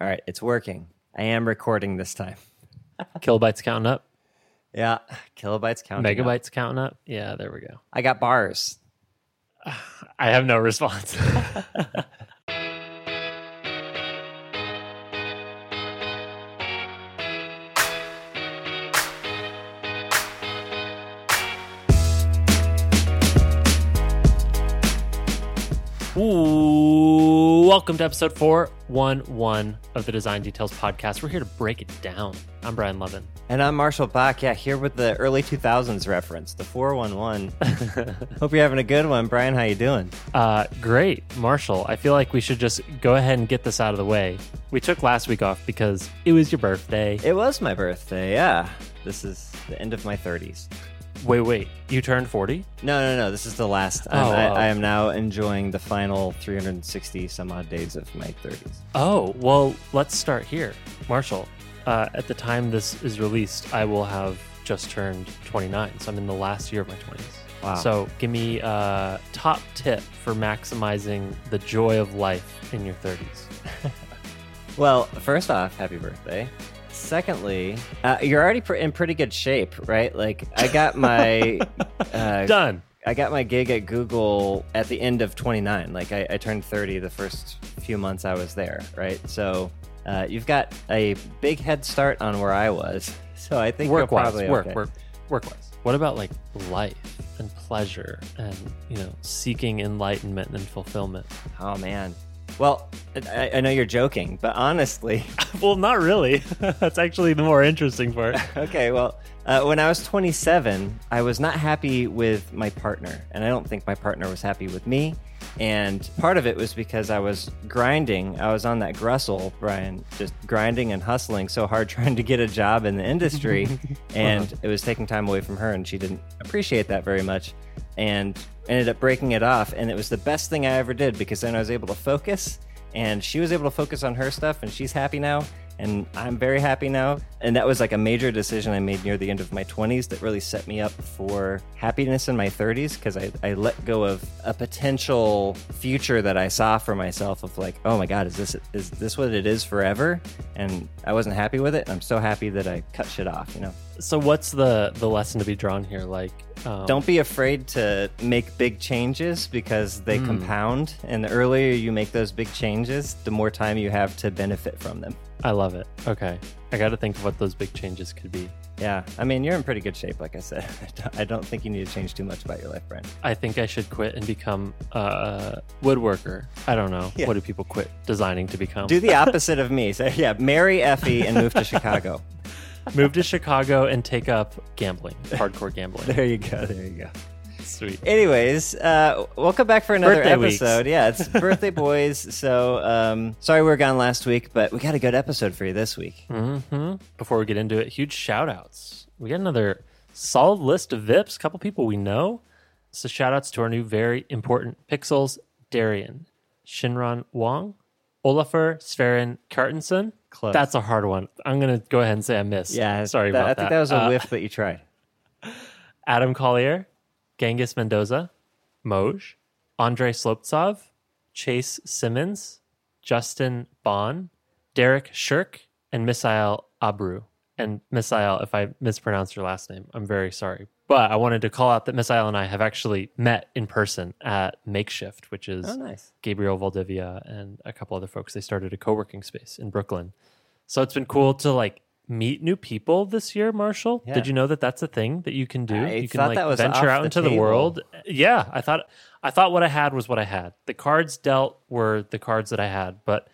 All right, it's working. I am recording this time. Kilobytes counting up. Yeah, kilobytes counting. up. Megabytes counting up. Yeah, there we go. I got bars. I have no response. Ooh, welcome to episode 411 of the Design Details podcast. We're here to break it down. I'm Brian Lovin. And I'm Marshall Bock. Yeah, here with the early 2000s reference, the 411. Hope you're having a good one, Brian. How you doing? Uh, great, Marshall. I feel like we should just go ahead and get this out of the way. We took last week off because it was your birthday. It was my birthday. Yeah, this is the end of my 30s. Wait, wait. You turned 40? No, no, no. This is the last. I'm, Oh, I, oh. I am now enjoying the final 360 some odd days of my 30s. Oh, well, let's start here. Marshall, uh, at the time this is released, I will have just turned 29. So I'm in the last year of my 20s. Wow. So give me a top tip for maximizing the joy of life in your 30s. Well, first off, happy birthday. Secondly, uh, you're already pr- in pretty good shape, right? Like I got my uh, Done. I got my gig at Google at the end of 29. Like I, I turned 30 the first few months I was there, right? So uh, you've got a big head start on where I was. So I think Work wise, probably work, okay. work, work wise. What about like life and pleasure and, you know, seeking enlightenment and fulfillment? Oh man. Well, I, I know you're joking, but honestly, well, not really. That's actually the more interesting part. okay, well, uh, when I was 27, I was not happy with my partner, and I don't think my partner was happy with me. And part of it was because I was grinding. I was on that Grussel, Brian, just grinding and hustling so hard trying to get a job in the industry. and it was taking time away from her, and she didn't appreciate that very much. And ended up breaking it off. And it was the best thing I ever did because then I was able to focus, and she was able to focus on her stuff, and she's happy now and I'm very happy now. And that was like a major decision I made near the end of my 20s that really set me up for happiness in my 30s because I, I let go of a potential future that I saw for myself of like, oh my God, is this is this what it is forever? And I wasn't happy with it. And I'm so happy that I cut shit off, you know. So what's the the lesson to be drawn here? Like, um, Don't be afraid to make big changes because they Hmm. compound. And the earlier you make those big changes, the more time you have to benefit from them. I love it. Okay, I got to think of what those big changes could be. Yeah, I mean, you're in pretty good shape, like I said. I don't- think you need to change too much about your life, Brent. I think I should quit and become a woodworker. I don't know. Yeah. What do people quit designing to become? Do the opposite of me. Say, yeah, marry Effie and move to Chicago. Move to Chicago and take up gambling, hardcore gambling. There you go. There you go. Sweet. Anyways, uh, welcome back for another Birthday weeks. episode. Yeah, it's birthday boys. So, um, sorry we were gone last week, but we got a good episode for you this week. hmm Before we get into it, huge shout outs. We got another solid list of VIPs, a couple people we know. So shout outs to our new very important pixels, Darian, Shinron Wong, Olafur Sverren Kartensen. Close. That's a hard one. I'm going to go ahead and say I missed. Yeah, Sorry that- about that. I think that was a Uh, whiff, but you tried. Adam Collier, Genghis Mendoza, Moj, Andre Sloptsov, Chase Simmons, Justin Bon, Derek Shirk, and Misael Abru. And Misael, if I mispronounced your last name, I'm very sorry. But I wanted to call out that Misael and I have actually met in person at Makeshift, which is Oh, nice. Gabriel Valdivia and a couple other folks. They started a co-working space in Brooklyn. So it's been cool to like meet new people this year, Marshall. Yeah. Did you know that that's a thing that you can do? I you can like venture out the into the world. Yeah, I thought I thought what I had was what I had. The cards dealt were the cards that I had, but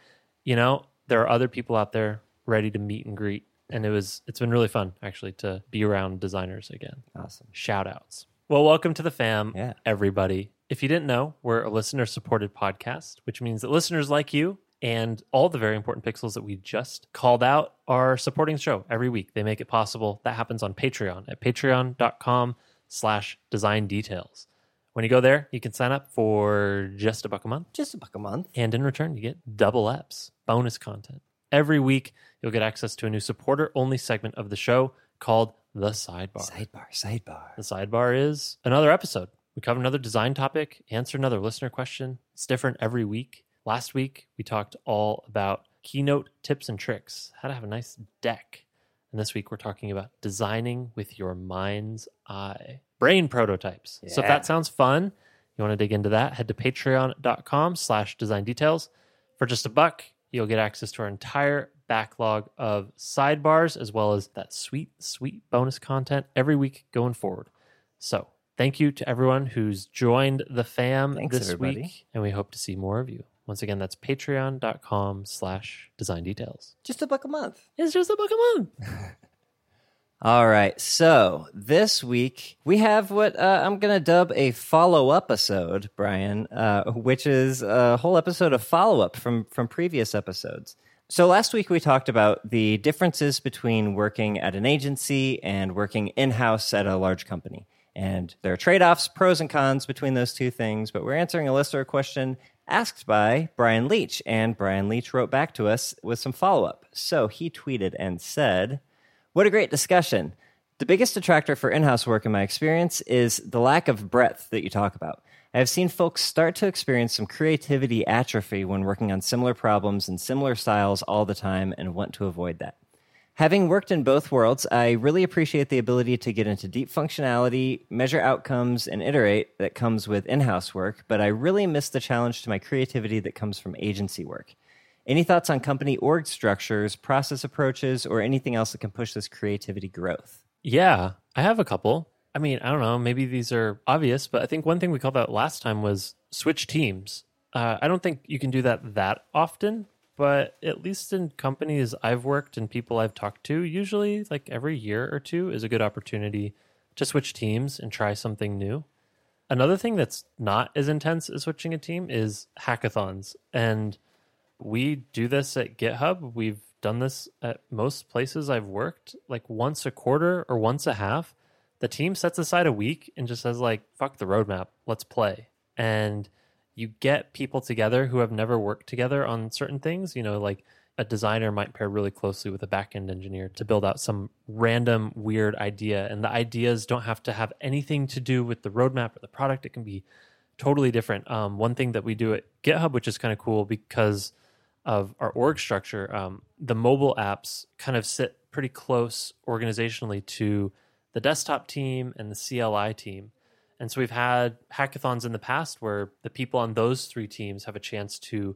you know, there are other people out there ready to meet and greet and it was it's been really fun actually to be around designers again Awesome. shout outs. Well, welcome to the fam, Yeah. everybody. If you didn't know, we're a listener supported podcast, which means that listeners like you and all the very important pixels that we just called out are supporting the show every week. They make it possible. That happens on Patreon at patreon.com slash design details. When you go there, you can sign up for just a buck a month. Just a buck a month. And in return, you get double eps, bonus content. Every week, you'll get access to a new supporter only segment of the show called The Sidebar. Sidebar, sidebar. The sidebar is another episode. We cover another design topic, answer another listener question. It's different every week. Last week, we talked all about keynote tips and tricks, how to have a nice deck. And this week we're talking about designing with your mind's eye, brain prototypes. So if that sounds fun, you want to dig into that, head to patreon.com slash design details. For just a buck, you'll get access to our entire backlog of sidebars as well as that sweet, sweet bonus content every week going forward. So thank you to everyone who's joined the fam Thanks, this everybody. week, and we hope to see more of you. Once again, that's patreon.com slash design details. Just a buck a month. It's just a buck a month. All right. So this week we have what uh, I'm going to dub a follow up episode, Brian, uh, which is a whole episode of follow up from, from previous episodes. So last week we talked about the differences between working at an agency and working in house at a large company. And there are trade offs, pros and cons between those two things. But we're answering a listener question asked by Brian Leach. And Brian Leach wrote back to us with some follow up. So he tweeted and said, what a great discussion. The biggest detractor for in house work, in my experience, is the lack of breadth that you talk about. I have seen folks start to experience some creativity atrophy when working on similar problems in similar styles all the time and want to avoid that. Having worked in both worlds, I really appreciate the ability to get into deep functionality, measure outcomes, and iterate that comes with in house work, but I really miss the challenge to my creativity that comes from agency work. Any thoughts on company org structures, process approaches, or anything else that can push this creativity growth? Yeah, I have a couple. I mean, I don't know. Maybe these are obvious, but I think one thing we called out last time was switch teams. Uh, I don't think you can do that that often, but at least in companies I've worked and people I've talked to, usually like every year or two is a good opportunity to switch teams and try something new. Another thing that's not as intense as switching a team is hackathons. And we do this at GitHub. We've done this at most places I've worked, like once a quarter or once a half. The team sets aside a week and just says, like, fuck the roadmap, let's play. And you get people together who have never worked together on certain things. You know, like a designer might pair really closely with a backend engineer to build out some random weird idea. And the ideas don't have to have anything to do with the roadmap or the product. It can be totally different. Um, one thing that we do at GitHub, which is kind of cool because of our org structure, um, the mobile apps kind of sit pretty close organizationally to the desktop team and the CLI team. And so we've had hackathons in the past where the people on those three teams have a chance to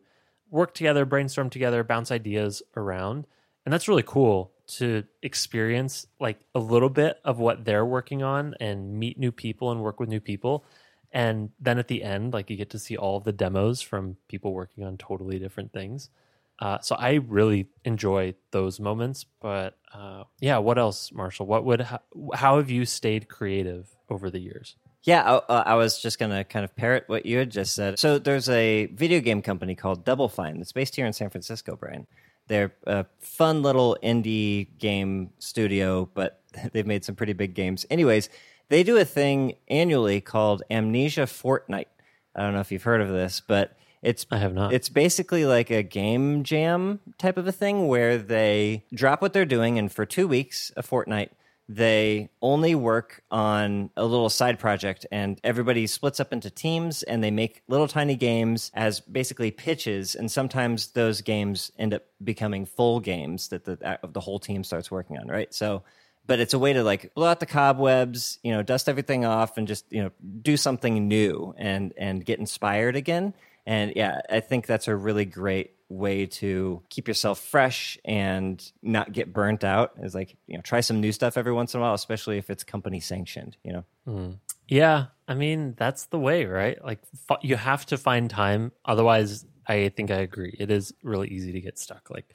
work together, brainstorm together, bounce ideas around. And that's really cool to experience like a little bit of what they're working on and meet new people and work with new people. And then at the end, like you get to see all of the demos from people working on totally different things. Uh, so I really enjoy those moments. But uh, yeah, what else, Marshall? What would how, how have you stayed creative over the years? Yeah, I, uh, I was just going to kind of parrot what you had just said. So there's a video game company called Double Fine that's based here in San Francisco, Brian. They're a fun little indie game studio, but they've made some pretty big games. Anyways, they do a thing annually called Amnesia Fortnight. I don't know if you've heard of this, but it's I have not. it's basically like a game jam type of a thing where they drop what they're doing and for two weeks, a fortnight, they only work on a little side project and everybody splits up into teams and they make little tiny games as basically pitches and sometimes those games end up becoming full games that the uh, the whole team starts working on right? So but it's a way to like blow out the cobwebs you know dust everything off and just you know do something new and and get inspired again. And yeah i think that's a really great way to keep yourself fresh and not get burnt out is like you know try some new stuff every once in a while especially if it's company sanctioned you know hmm. Yeah, I mean that's the way, right? Like f- you have to find time. Otherwise, I think I agree. It is really easy to get stuck. Like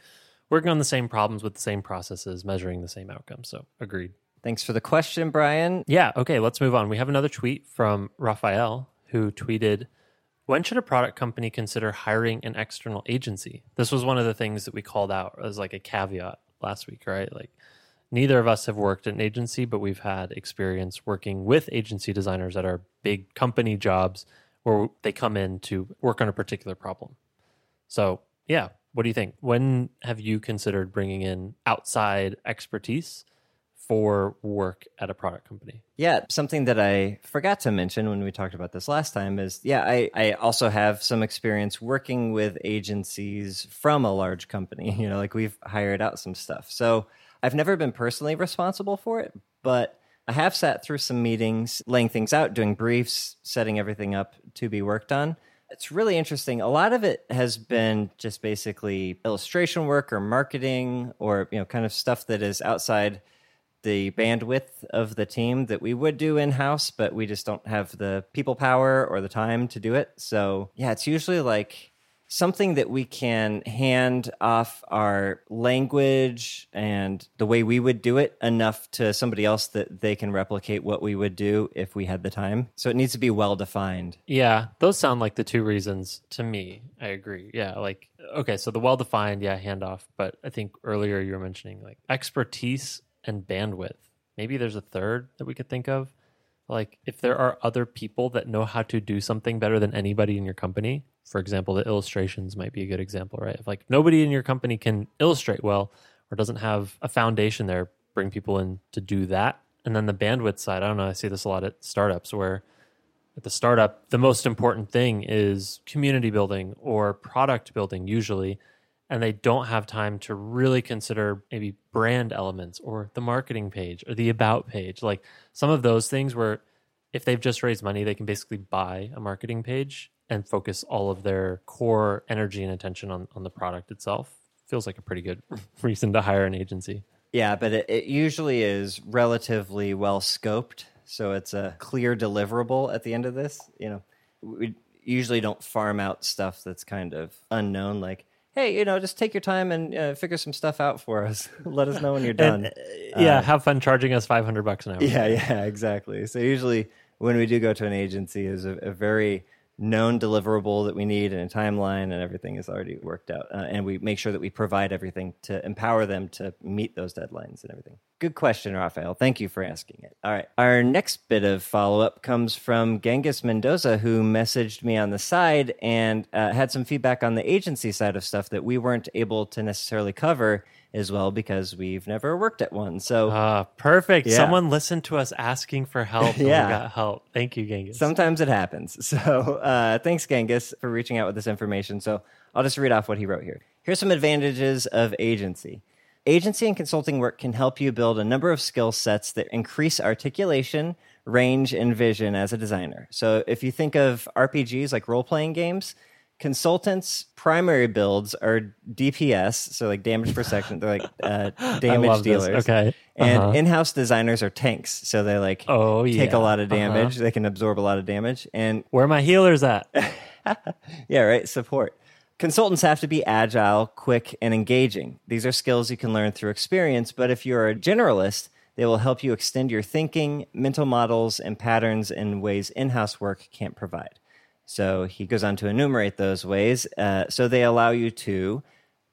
working on the same problems with the same processes, measuring the same outcomes. So agreed. thanks for the question brian Yeah. Okay. Let's move on. We have another tweet from Raphael who tweeted, "When should a product company consider hiring an external agency?" This was one of the things that we called out as like a caveat last week, right? Like neither of us have worked an agency, but we've had experience working with agency designers at our big company jobs where they come in to work on a particular problem. So, yeah, what do you think? When have you considered bringing in outside expertise for work at a product company. Yeah, something that I forgot to mention when we talked about this last time is yeah, I, I also have some experience working with agencies from a large company. You know, like we've hired out some stuff. So I've never been personally responsible for it, but I have sat through some meetings, laying things out, doing briefs, setting everything up to be worked on. It's really interesting. A lot of it has been just basically illustration work or marketing or you know kind of stuff that is outside the bandwidth of the team that we would do in house, but we just don't have the people power or the time to do it. So, yeah, it's usually like something that we can hand off our language and the way we would do it enough to somebody else that they can replicate what we would do if we had the time. So, it needs to be well defined. Yeah, those sound like the two reasons to me. I agree. Yeah, like, okay, so the well defined, yeah, handoff. But I think earlier you were mentioning like expertise and bandwidth. Maybe there's a third that we could think of. Like if there are other people that know how to do something better than anybody in your company, for example, the illustrations might be a good example, right? If like nobody in your company can illustrate well or doesn't have a foundation there, bring people in to do that. And then the bandwidth side, I don't know, I see this a lot at startups where at the startup, the most important thing is community building or product building usually and they don't have time to really consider maybe brand elements or the marketing page or the about page like some of those things where if they've just raised money they can basically buy a marketing page and focus all of their core energy and attention on, on the product itself feels like a pretty good reason to hire an agency Yeah, but it, it usually is relatively well scoped. So it's a clear deliverable at the end of this. You know, we usually don't farm out stuff that's kind of unknown, like, hey, you know, just take your time and uh, figure some stuff out for us. Let us know when you're done. And, uh, yeah have fun charging us 500 bucks an hour Yeah, yeah, exactly. So usually when we do go to an agency, is a, a very known deliverable that we need and a timeline and everything is already worked out. Uh, and we make sure that we provide everything to empower them to meet those deadlines and everything. Good question, Raphael. Thank you for asking it. All right. Our next bit of follow up comes from Genghis Mendoza, who messaged me on the side and uh, had some feedback on the agency side of stuff that we weren't able to necessarily cover as well because we've never worked at one. So Ah, perfect. Yeah. Someone listened to us asking for help. and Yeah. we got help. Thank you, Genghis. Sometimes it happens. So uh, thanks, Genghis, for reaching out with this information. So I'll just read off what he wrote here. Here's some advantages of agency. Agency and consulting work can help you build a number of skill sets that increase articulation, range, and vision as a designer. So if you think of RPGs like role playing games, consultants' primary builds are DPS, so like damage per second. They're like uh, damage love this. dealers. Okay. And Uh-huh. in-house designers are tanks, so they like Oh, yeah. take a lot of Uh-huh. damage. They can absorb a lot of damage, and Where are my healers at? yeah, right. Support. Consultants have to be agile, quick, and engaging. These are skills you can learn through experience, but if you're a generalist, they will help you extend your thinking, mental models, and patterns in ways in house work can't provide. So he goes on to enumerate those ways. Uh, so they allow you to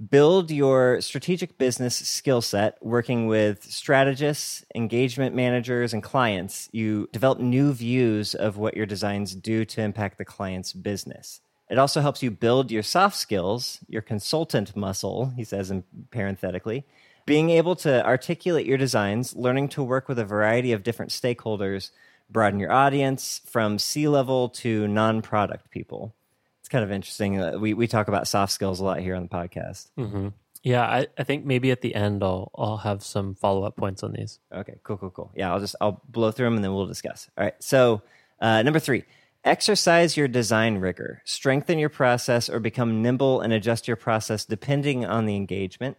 build your strategic business skill set working with strategists, engagement managers, and clients. You develop new views of what your designs do to impact the client's business. It also helps you build your soft skills, your consultant muscle, he says in parenthetically, being able to articulate your designs, learning to work with a variety of different stakeholders, broaden your audience from C level to non product people. It's kind of interesting. Uh, we, we talk about soft skills a lot here on the podcast. yeah, I, I think maybe at the end I'll I'll have some follow up points on these. Okay, cool, cool, cool. Yeah, I'll just I'll blow through them and then we'll discuss. All right. So uh, number three, exercise your design rigor, strengthen your process, or become nimble and adjust your process depending on the engagement.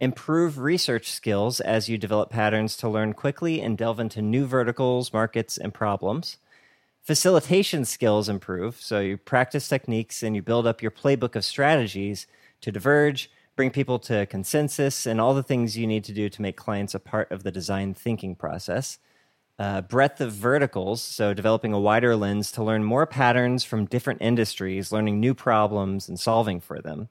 Improve research skills as you develop patterns to learn quickly and delve into new verticals, markets, and problems. Facilitation skills improve, so you practice techniques and you build up your playbook of strategies to diverge, bring people to consensus, and all the things you need to do to make clients a part of the design thinking process. Uh, breadth of verticals, so developing a wider lens to learn more patterns from different industries, learning new problems and solving for them.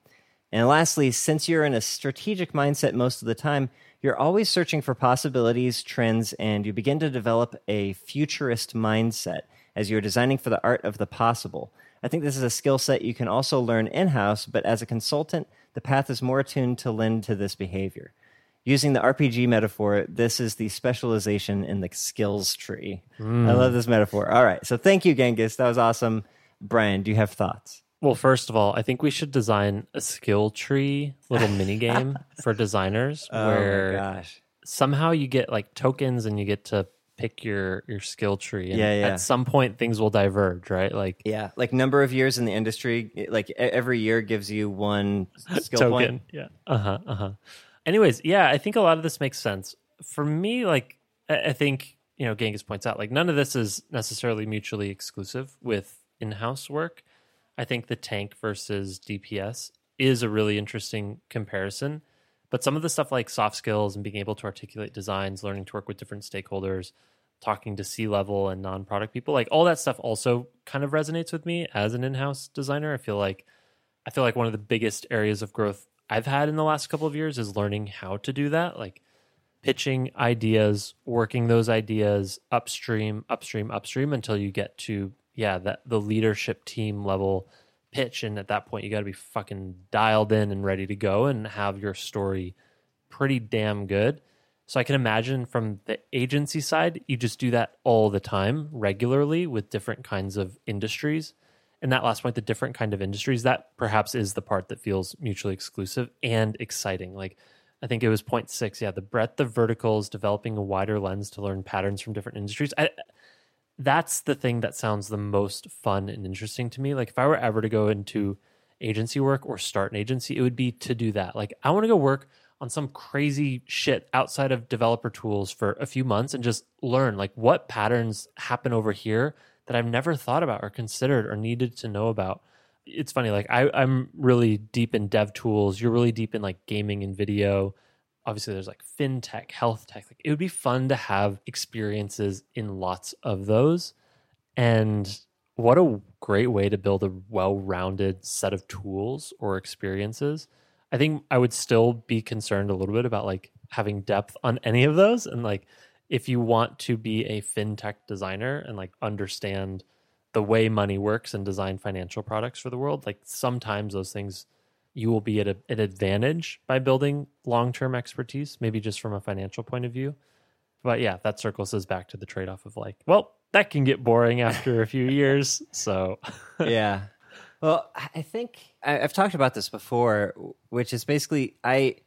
And lastly, since you're in a strategic mindset most of the time, you're always searching for possibilities, trends, and you begin to develop a futurist mindset as you're designing for the art of the possible. I think this is a skill set you can also learn in house, but as a consultant, the path is more attuned to lend to this behavior. Using the RPG metaphor, this is the specialization in the skills tree. I love this metaphor. All right. So thank you, Genghis. That was awesome. Brian, do you have thoughts? Well, first of all, I think we should design a skill tree little mini game for designers oh where somehow you get like tokens and you get to pick your your skill tree. And Yeah, yeah. At some point, things will diverge, right? Like Yeah, like number of years in the industry, like every year gives you one skill token. point. Yeah. Uh-huh Uh huh. Anyways, yeah, I think a lot of this makes sense for me. Like, I I think you know, Genghis points out, like none of this is necessarily mutually exclusive with in-house work. I think the tank versus DPS is a really interesting comparison. But some of the stuff like soft skills and being able to articulate designs, learning to work with different stakeholders, talking to C level and non product people, like all that stuff also kind of resonates with me as an in house designer. I feel like I feel like one of the biggest areas of growth I've had in the last couple of years is learning how to do that, like pitching ideas, working those ideas upstream, upstream, upstream until you get to yeah, that the leadership team level pitch and at that point you got to be fucking dialed in and ready to go and have your story pretty damn good. So I can imagine from the agency side, you just do that all the time, regularly with different kinds of industries. And that last point, the different kind of industries, that perhaps is the part that feels mutually exclusive and exciting. Like I think it was point six, yeah, the breadth of verticals, developing a wider lens to learn patterns from different industries. I, that's the thing that sounds the most fun and interesting to me. Like if I were ever to go into agency work or start an agency, it would be to do that. Like I want to go work on some crazy shit outside of developer tools for a few months and just learn like what patterns happen over here that I've never thought about or considered or needed to know about. It's funny, like I, I'm really deep in dev tools. You're really deep in like gaming and video. Obviously, there's like fintech, health tech. Like it would be fun to have experiences in lots of those. And what a great way to build a well-rounded set of tools or experiences. I think I would still be concerned a little bit about like having depth on any of those and like if you want to be a fintech designer and like understand the way money works and design financial products for the world, like sometimes those things you will be at a, an advantage by building long-term expertise, maybe just from a financial point of view. But yeah, that circles us back to the trade-off of like, well, that can get boring after a few years. So yeah. Well, I think I've talked about this before, which is basically I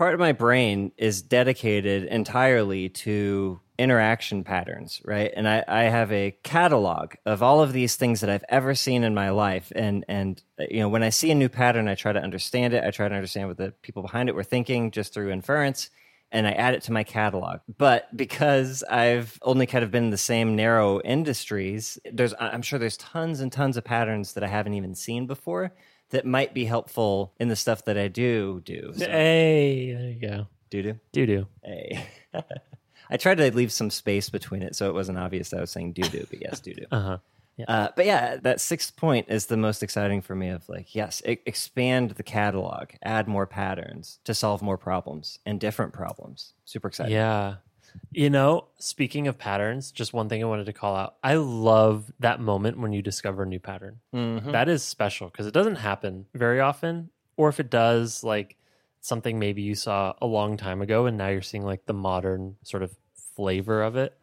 part of my brain is dedicated entirely to interaction patterns, right? And I, I have a catalog of all of these things that I've ever seen in my life. And and uh, you know, when I see a new pattern, I try to understand it. I try to understand what the people behind it were thinking just through inference and I add it to my catalog. But because I've only kind of been in the same narrow industries, there's I'm sure there's tons and tons of patterns that I haven't even seen before that might be helpful in the stuff that I do do. So, hey, there you go. do do. Do do. Hey. I tried to leave some space between it so it wasn't obvious that I was saying do do, but yes, do do. Uh huh. Uh, but yeah, that sixth point is the most exciting for me. Of like, yes, e- expand the catalog, add more patterns to solve more problems and different problems. Super exciting. Yeah. You know, speaking of patterns, just one thing I wanted to call out. I love that moment when you discover a new pattern. Mhm. That is special because it doesn't happen very often. Or if it does, like something maybe you saw a long time ago and now you're seeing like the modern sort of flavor of it.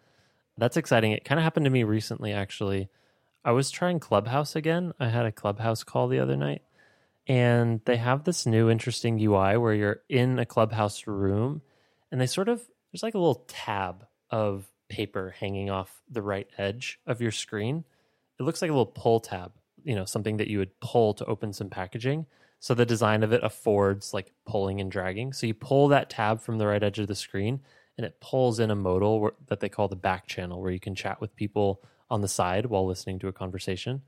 That's exciting. It kind of happened to me recently, actually. I was trying Clubhouse again. I had a Clubhouse call the other night, and they have this new interesting UI where you're in a Clubhouse room, and they sort of there's like a little tab of paper hanging off the right edge of your screen. It looks like a little pull tab, you know, something that you would pull to open some packaging. So the design of it affords like pulling and dragging. So you pull that tab from the right edge of the screen, and it pulls in a modal that they call the back channel, where you can chat with people on the side while listening to a conversation.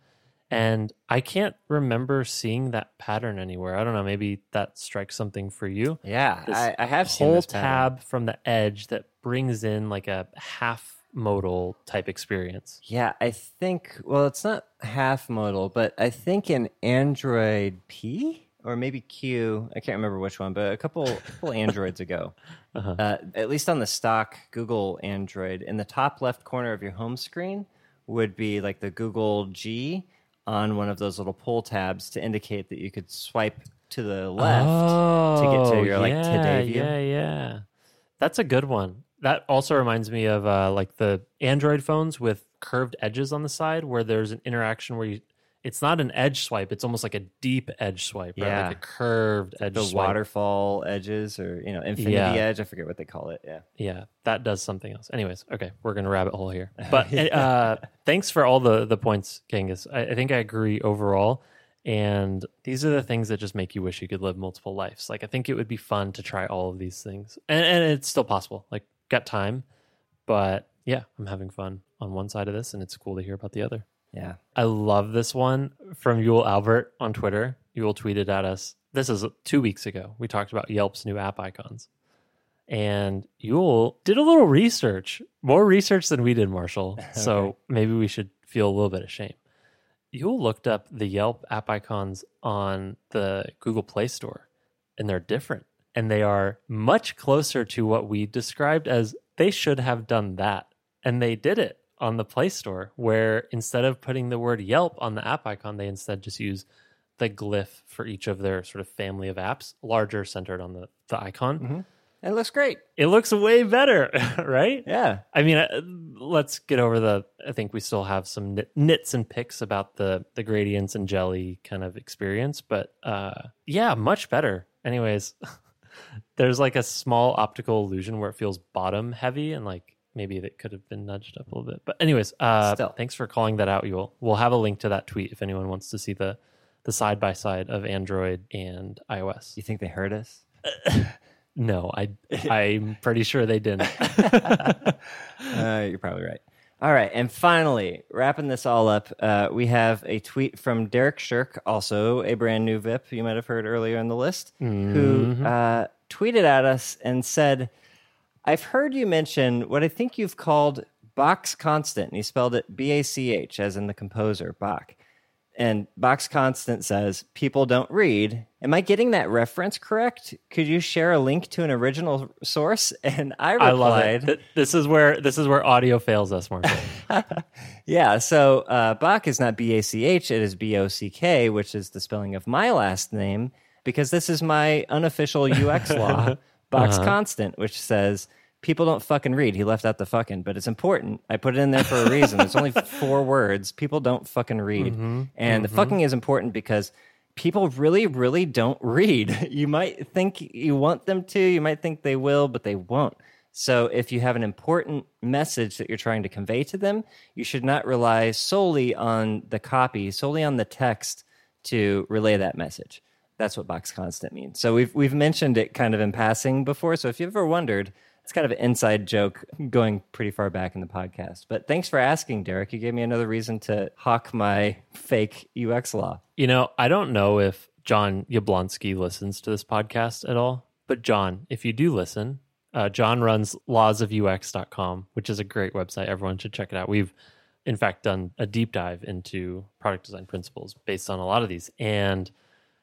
And I can't remember seeing that pattern anywhere. I don't know. Maybe that strikes something for you. Yeah, I, I have seen Whole this pattern. tab from the edge that brings in like a half modal type experience. Yeah, I think. Well, it's not half modal, but I think in Android P or maybe Q. I can't remember which one, but a couple couple Androids ago, Uh-huh. uh, at least on the stock Google Android, in the top left corner of your home screen would be like the Google G on one of those little pull tabs to indicate that you could swipe to the left to get to your like Oh, today view. Yeah, yeah. That's a good one. That also reminds me of uh, like the Android phones with curved edges on the side, where there's an interaction where you. It's not an edge swipe; it's almost like a deep edge swipe, right? Yeah. Like a curved edge The swipe. waterfall edges, or you know, infinity Yeah. edge. I forget what they call it. Yeah. Yeah, that does something else. Anyways, okay, we're gonna rabbit hole here. But uh, thanks for all the the points, Genghis. I, I think I agree overall. And these are the things that just make you wish you could live multiple lives. Like I think it would be fun to try all of these things, and, and it's still possible. Like got time, but yeah, I'm having fun on one side of this, and it's cool to hear about the other. Yeah. I love this one from Yule Albert on Twitter. Yule tweeted at us. This is two weeks ago. We talked about Yelp's new app icons. And Yule did a little research, more research than we did, Marshall. So maybe we should feel a little bit of shame. Yule looked up the Yelp app icons on the Google Play Store, and they're different. And they are much closer to what we described as they should have done that. And they did it on the Play Store, where instead of putting the word Yelp on the app icon, they instead just use the glyph for each of their sort of family of apps, larger centered on the, the icon. It looks great. It looks way better, right? Yeah. I mean, uh, let's get over the. I think we still have some nit, nits and picks about the the gradients and jelly kind of experience, but uh, yeah, much better. Anyways, there's like a small optical illusion where it feels bottom heavy and like maybe that could have been nudged up a little bit. But anyways, uh, Still. thanks for calling that out. Yule we'll have a link to that tweet if anyone wants to see the the side by side of Android and iOS. You think they heard us? No, I I'm pretty sure they didn't. Uh, you're probably right. All right, and finally, wrapping this all up, uh, we have a tweet from Derek Shirk, also a brand new VIP you might have heard earlier in the list, who uh, tweeted at us and said, "I've heard you mention what I think you've called Bach's constant." And he spelled it B A C H, as in the composer Bach. And Bach's constant says, "People don't read." Am I getting that reference correct? Could you share a link to an original source? And I replied, I. This is where this is where audio fails us, Mark. Yeah, so uh, Bock is not B A C H, it is B O C K, which is the spelling of my last name, because this is my unofficial UX law, Bock's constant, which says people don't fucking read. He left out the fucking, but it's important. I put it in there for a reason. it's only four words. People don't fucking read. Mm-hmm, and the mm-hmm. fucking is important because people really, really don't read. You might think you want them to, you might think they will, but they won't. So if you have an important message that you're trying to convey to them, you should not rely solely on the copy, solely on the text to relay that message. That's what Bock's constant means. So we've we've mentioned it kind of in passing before. So if you've ever wondered, it's kind of an inside joke going pretty far back in the podcast. But thanks for asking, Derek. You gave me another reason to hawk my fake UX law. you know, I don't know if Jon Yablonski listens to this podcast at all, but Jon, if you do listen, uh, Jon runs lawsofux.com, which is a great website. Everyone should check it out. We've, in fact, done a deep dive into product design principles based on a lot of these. And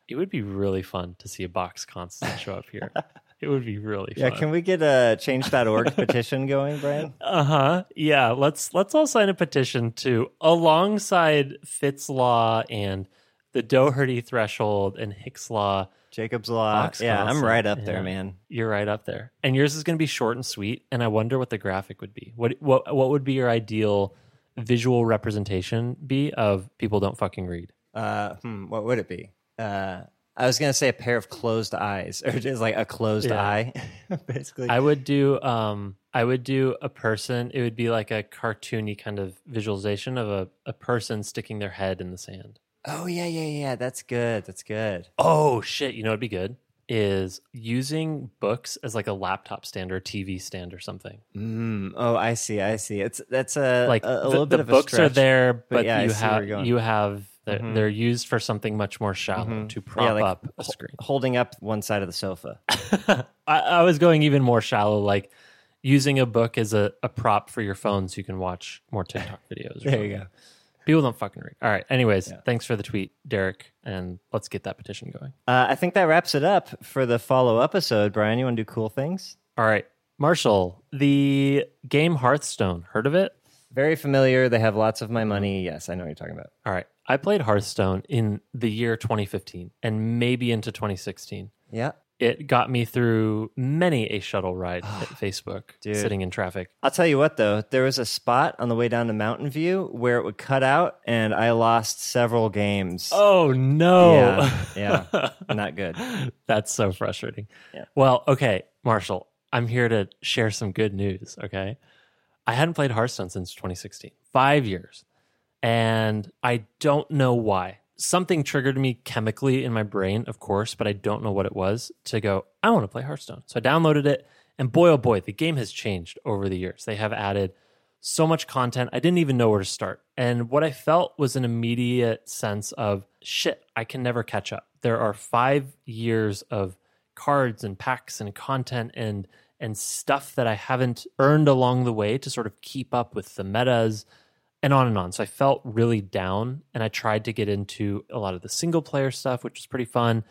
it would be really fun to see a Bock's constant show up here. It would be really Yeah, fun. can we get a change.org petition going, Brian? Uh huh. Yeah. Let's let's all sign a petition to alongside Fitts Law and the Doherty threshold and Hick's Law. Jakob's Law. Bock's yeah, I'm right up yeah. there, man. You're right up there, and yours is going to be short and sweet. And I wonder what the graphic would be. What what what would be your ideal visual representation be of people don't fucking read? Uh, hmm, what would it be? Uh, I was gonna say a pair of closed eyes, or just like a closed Yeah. eye, basically. I would do um I would do a person. It would be like a cartoony kind of visualization of a, a person sticking their head in the sand. oh yeah, yeah, yeah. That's good. That's good. Oh shit! You know it'd be good is using books as like a laptop stand or TV stand or something. Mm, oh, I see. I see. It's that's a Like a, a the, little the bit of books a are there, but, yeah, you have you have they're, Mhm. they're used for something much more shallow to prop Yeah, like up a screen. holding up one side of the sofa. I, I was going even more shallow, like using a book as a, a prop for your phone so you can watch more TikTok videos. or There you go. People don't fucking read. All right. Anyways, thanks for the tweet, Derek, and let's get that petition going. Uh, I think that wraps it up for the follow up episode. Brian, you want to do cool things? All right, Marshall, the game Hearthstone. Heard of it? Very familiar. They have lots of my money. Yes, I know what you're talking about. All right. I played Hearthstone in the year 2015 and maybe into 2016. Yeah. It got me through many a shuttle ride at Facebook, Dude. sitting in traffic. I'll tell you what though, there was a spot on the way down to Mountain View where it would cut out and I lost several games. Oh no. Yeah. Yeah. Not good. That's so frustrating. Yeah. Well, okay, Marshall, I'm here to share some good news. Okay. I hadn't played Hearthstone since 2016, five years. And I don't know why. Something triggered me chemically in my brain, of course, but I don't know what it was to go, I want to play Hearthstone. So I downloaded it. And boy, oh boy, the game has changed over the years. They have added so much content. I didn't even know where to start. And what I felt was an immediate sense of shit, I can never catch up. There are five years of cards and packs and content and and stuff that I haven't earned along the way to sort of keep up with the metas and on and on. So I felt really down and I tried to get into a lot of the single player stuff, which was pretty fun.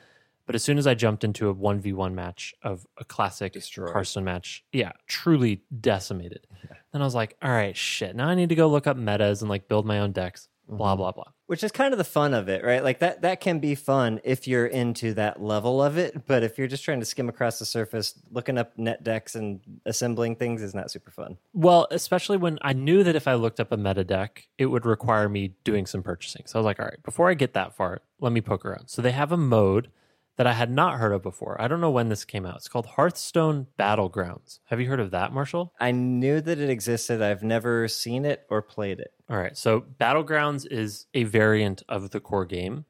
But as soon as I jumped into a 1v1 match of a classic Destroyed. Hearthstone match, yeah, truly decimated. Then I was like, all right, shit. Now I need to go look up metas and like build my own decks, blah, mm-hmm. blah, blah. Which is kind of the fun of it, right? Like that that can be fun if you're into that level of it, but if you're just trying to skim across the surface, looking up net decks and assembling things is not super fun. Well, especially when I knew that if I looked up a meta deck, it would require me doing some purchasing. So I was like, all right, before I get that far, let me poke around. So they have a mode that I had not heard of before. I don't know when this came out. It's called Hearthstone Battlegrounds. Have you heard of that, Marshall? I knew that it existed. I've never seen it or played it. All right. So Battlegrounds is a variant of the core game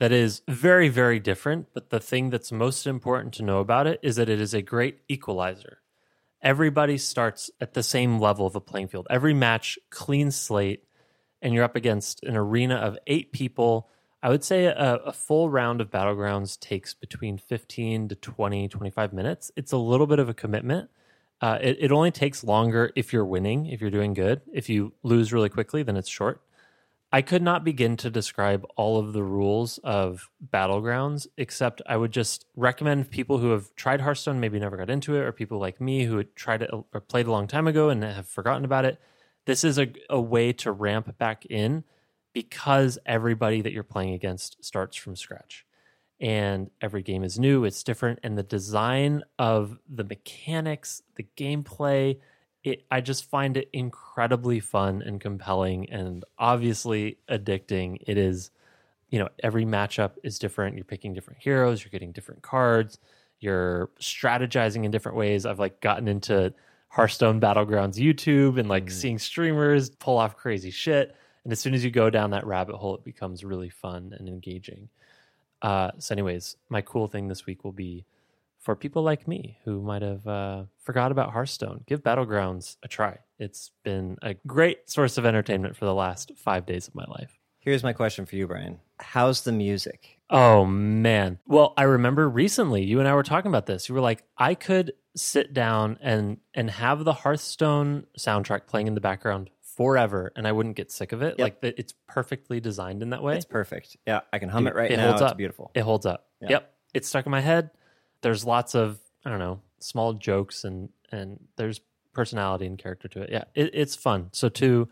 that is very, very different. But the thing that's most important to know about it is that it is a great equalizer. Everybody starts at the same level of the playing field. Every match, clean slate, and you're up against an arena of eight people. I would say a, a full round of Battlegrounds takes between 15 to 20, 25 minutes. It's a little bit of a commitment. Uh, it, it only takes longer if you're winning, if you're doing good. If you lose really quickly, then it's short. I could not begin to describe all of the rules of Battlegrounds, except I would just recommend people who have tried Hearthstone, maybe never got into it, or people like me who had tried it or played a long time ago and have forgotten about it. This is a, a way to ramp back in because everybody that you're playing against starts from scratch. And every game is new it's different and the design of the mechanics the gameplay it i just find it incredibly fun and compelling and obviously addicting. It is you know every matchup is different. You're picking different heroes you're getting different cards you're strategizing in different ways. I've like gotten into hearthstone battlegrounds youtube and like mm. seeing streamers pull off crazy shit and as soon as you go down that rabbit hole it becomes really fun and engaging uh, so, anyways, my cool thing this week will be for people like me who might have uh, forgot about Hearthstone. Give Battlegrounds a try. It's been a great source of entertainment for the last five days of my life. Here's my question for you, Brian. How's the music? Oh man. Well, I remember recently you and I were talking about this. You were like, I could sit down and and have the Hearthstone soundtrack playing in the background forever and I wouldn't get sick of it. Yep. Like the, it's perfectly designed in that way. It's perfect. Yeah, I can hum Dude, it right it now. holds It's up. beautiful. It holds up. Yeah. Yep. It's stuck in my head. There's lots of I don't know small jokes and and there's personality and character to it. Yeah, it, it's fun. So to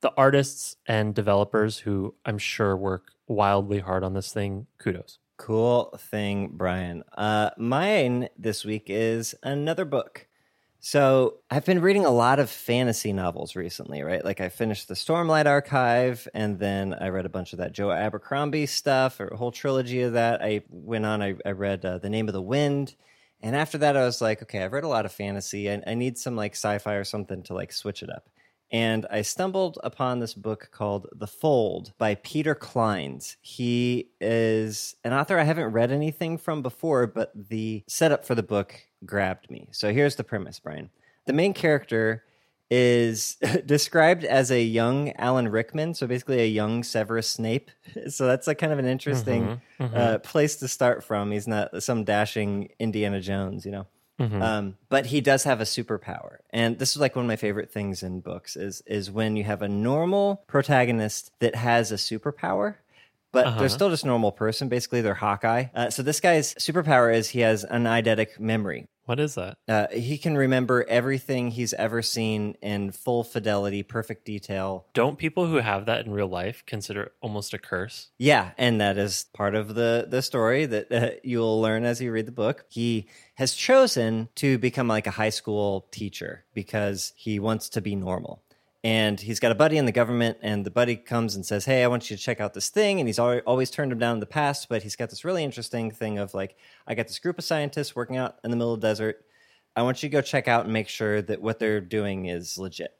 the artists and developers who I'm sure work wildly hard on this thing, kudos. Cool thing, Brian. Uh, mine this week is another book. So I've been reading a lot of fantasy novels recently, right? Like I finished the Stormlight Archive, and then I read a bunch of that Joe Abercrombie stuff, or a whole trilogy of that. I went on. I, I read uh, The Name of the Wind, and after that, I was like, okay, I've read a lot of fantasy. I, I need some like sci-fi or something to like switch it up. And I stumbled upon this book called The Fold by Peter Clines. He is an author I haven't read anything from before, but the setup for the book grabbed me. So here's the premise, Brian. The main character is described as a young Alan Rickman, so basically a young Severus Snape. So that's like kind of an interesting Uh, place to start from. He's not some dashing Indiana Jones, you know. Um, but he does have a superpower, and this is like one of my favorite things in books is is when you have a normal protagonist that has a superpower, but they're still just normal person. Basically, they're Hawkeye. Uh, so this guy's superpower is he has an eidetic memory. What is that? Uh, he can remember everything he's ever seen in full fidelity, perfect detail. Don't people who have that in real life consider it almost a curse? Yeah, and that is part of the the story that uh, you'll learn as you read the book. He has chosen to become like a high school teacher because he wants to be normal. And he's got a buddy in the government, and the buddy comes and says, "Hey, I want you to check out this thing." And he's always turned him down in the past, but he's got this really interesting thing of like, "I got this group of scientists working out in the middle of the desert. I want you to go check out and make sure that what they're doing is legit."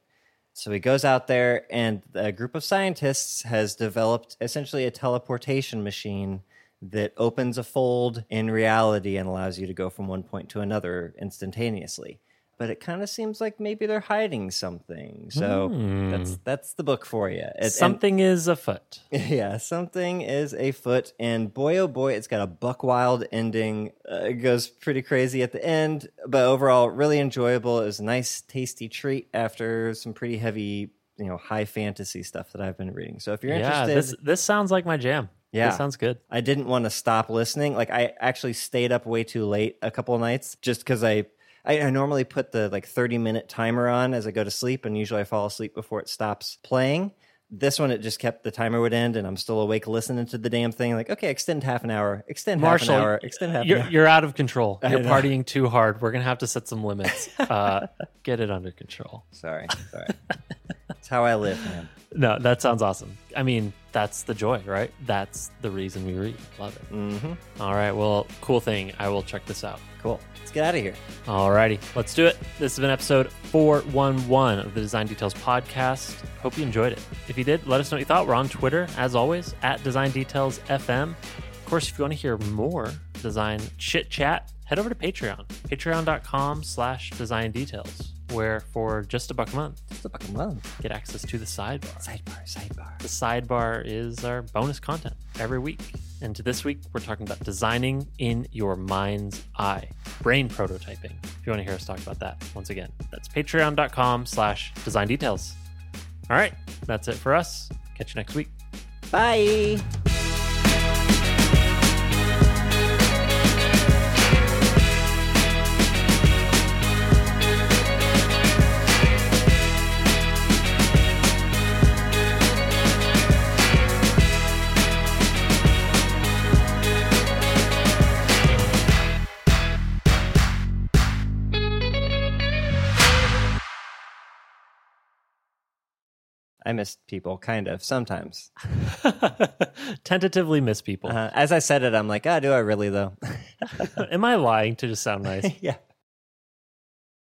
So he goes out there, and a group of scientists has developed essentially a teleportation machine that opens a fold in reality and allows you to go from one point to another instantaneously. But it kind of seems like maybe they're hiding something. So that's that's the book for you. It- and- Something is afoot. yeah, something is afoot, and boy, oh boy, it's got a buck wild ending. Uh, it goes pretty crazy at the end, but overall, really enjoyable. It was a nice, tasty treat after some pretty heavy, you know, high fantasy stuff that I've been reading. So if you're Yeah, interested, this this sounds like my jam. Yeah. this sounds good. I didn't want to stop listening. Like I actually stayed up way too late a couple of nights just because I, I I normally put the like 30 minute timer on as I go to sleep, and usually I fall asleep before it stops playing. This one, it just kept the timer would end, and I'm still awake listening to the damn thing. Like, okay, extend half an hour, extend Marshall, half an hour, extend half You're an hour. you're out of control. You're partying too hard. We're gonna have to set some limits. Uh, get it under control. Sorry, sorry. That's how I live, man. No, that sounds awesome. I mean, that's the joy, right? That's the reason we read. Love it. hmm All right. Well, cool thing. I will check this out. Cool. Let's get out of here. Alrighty, let's do it. This has been episode 411 of the Design Details Podcast. Hope you enjoyed it. If you did, let us know what you thought. We're on Twitter, as always, at Design Details FM. Of course, if you want to hear more design chit chat, head over to Patreon, patreon.com slash design details, where for just a buck a month, Just a buck a month. get access to the sidebar. Sidebar, sidebar. The sidebar is our bonus content every week. And to this week, we're talking about designing in your mind's eye, brain prototyping. If you want to hear us talk about that, once again, that's patreon.com slash design details. All right, that's it for us. Catch you next week. Bye. I miss people, kind of, sometimes. Tentatively miss people. Uh, as I said it, I'm like, ah, do I really though? Am I lying to just sound nice? yeah.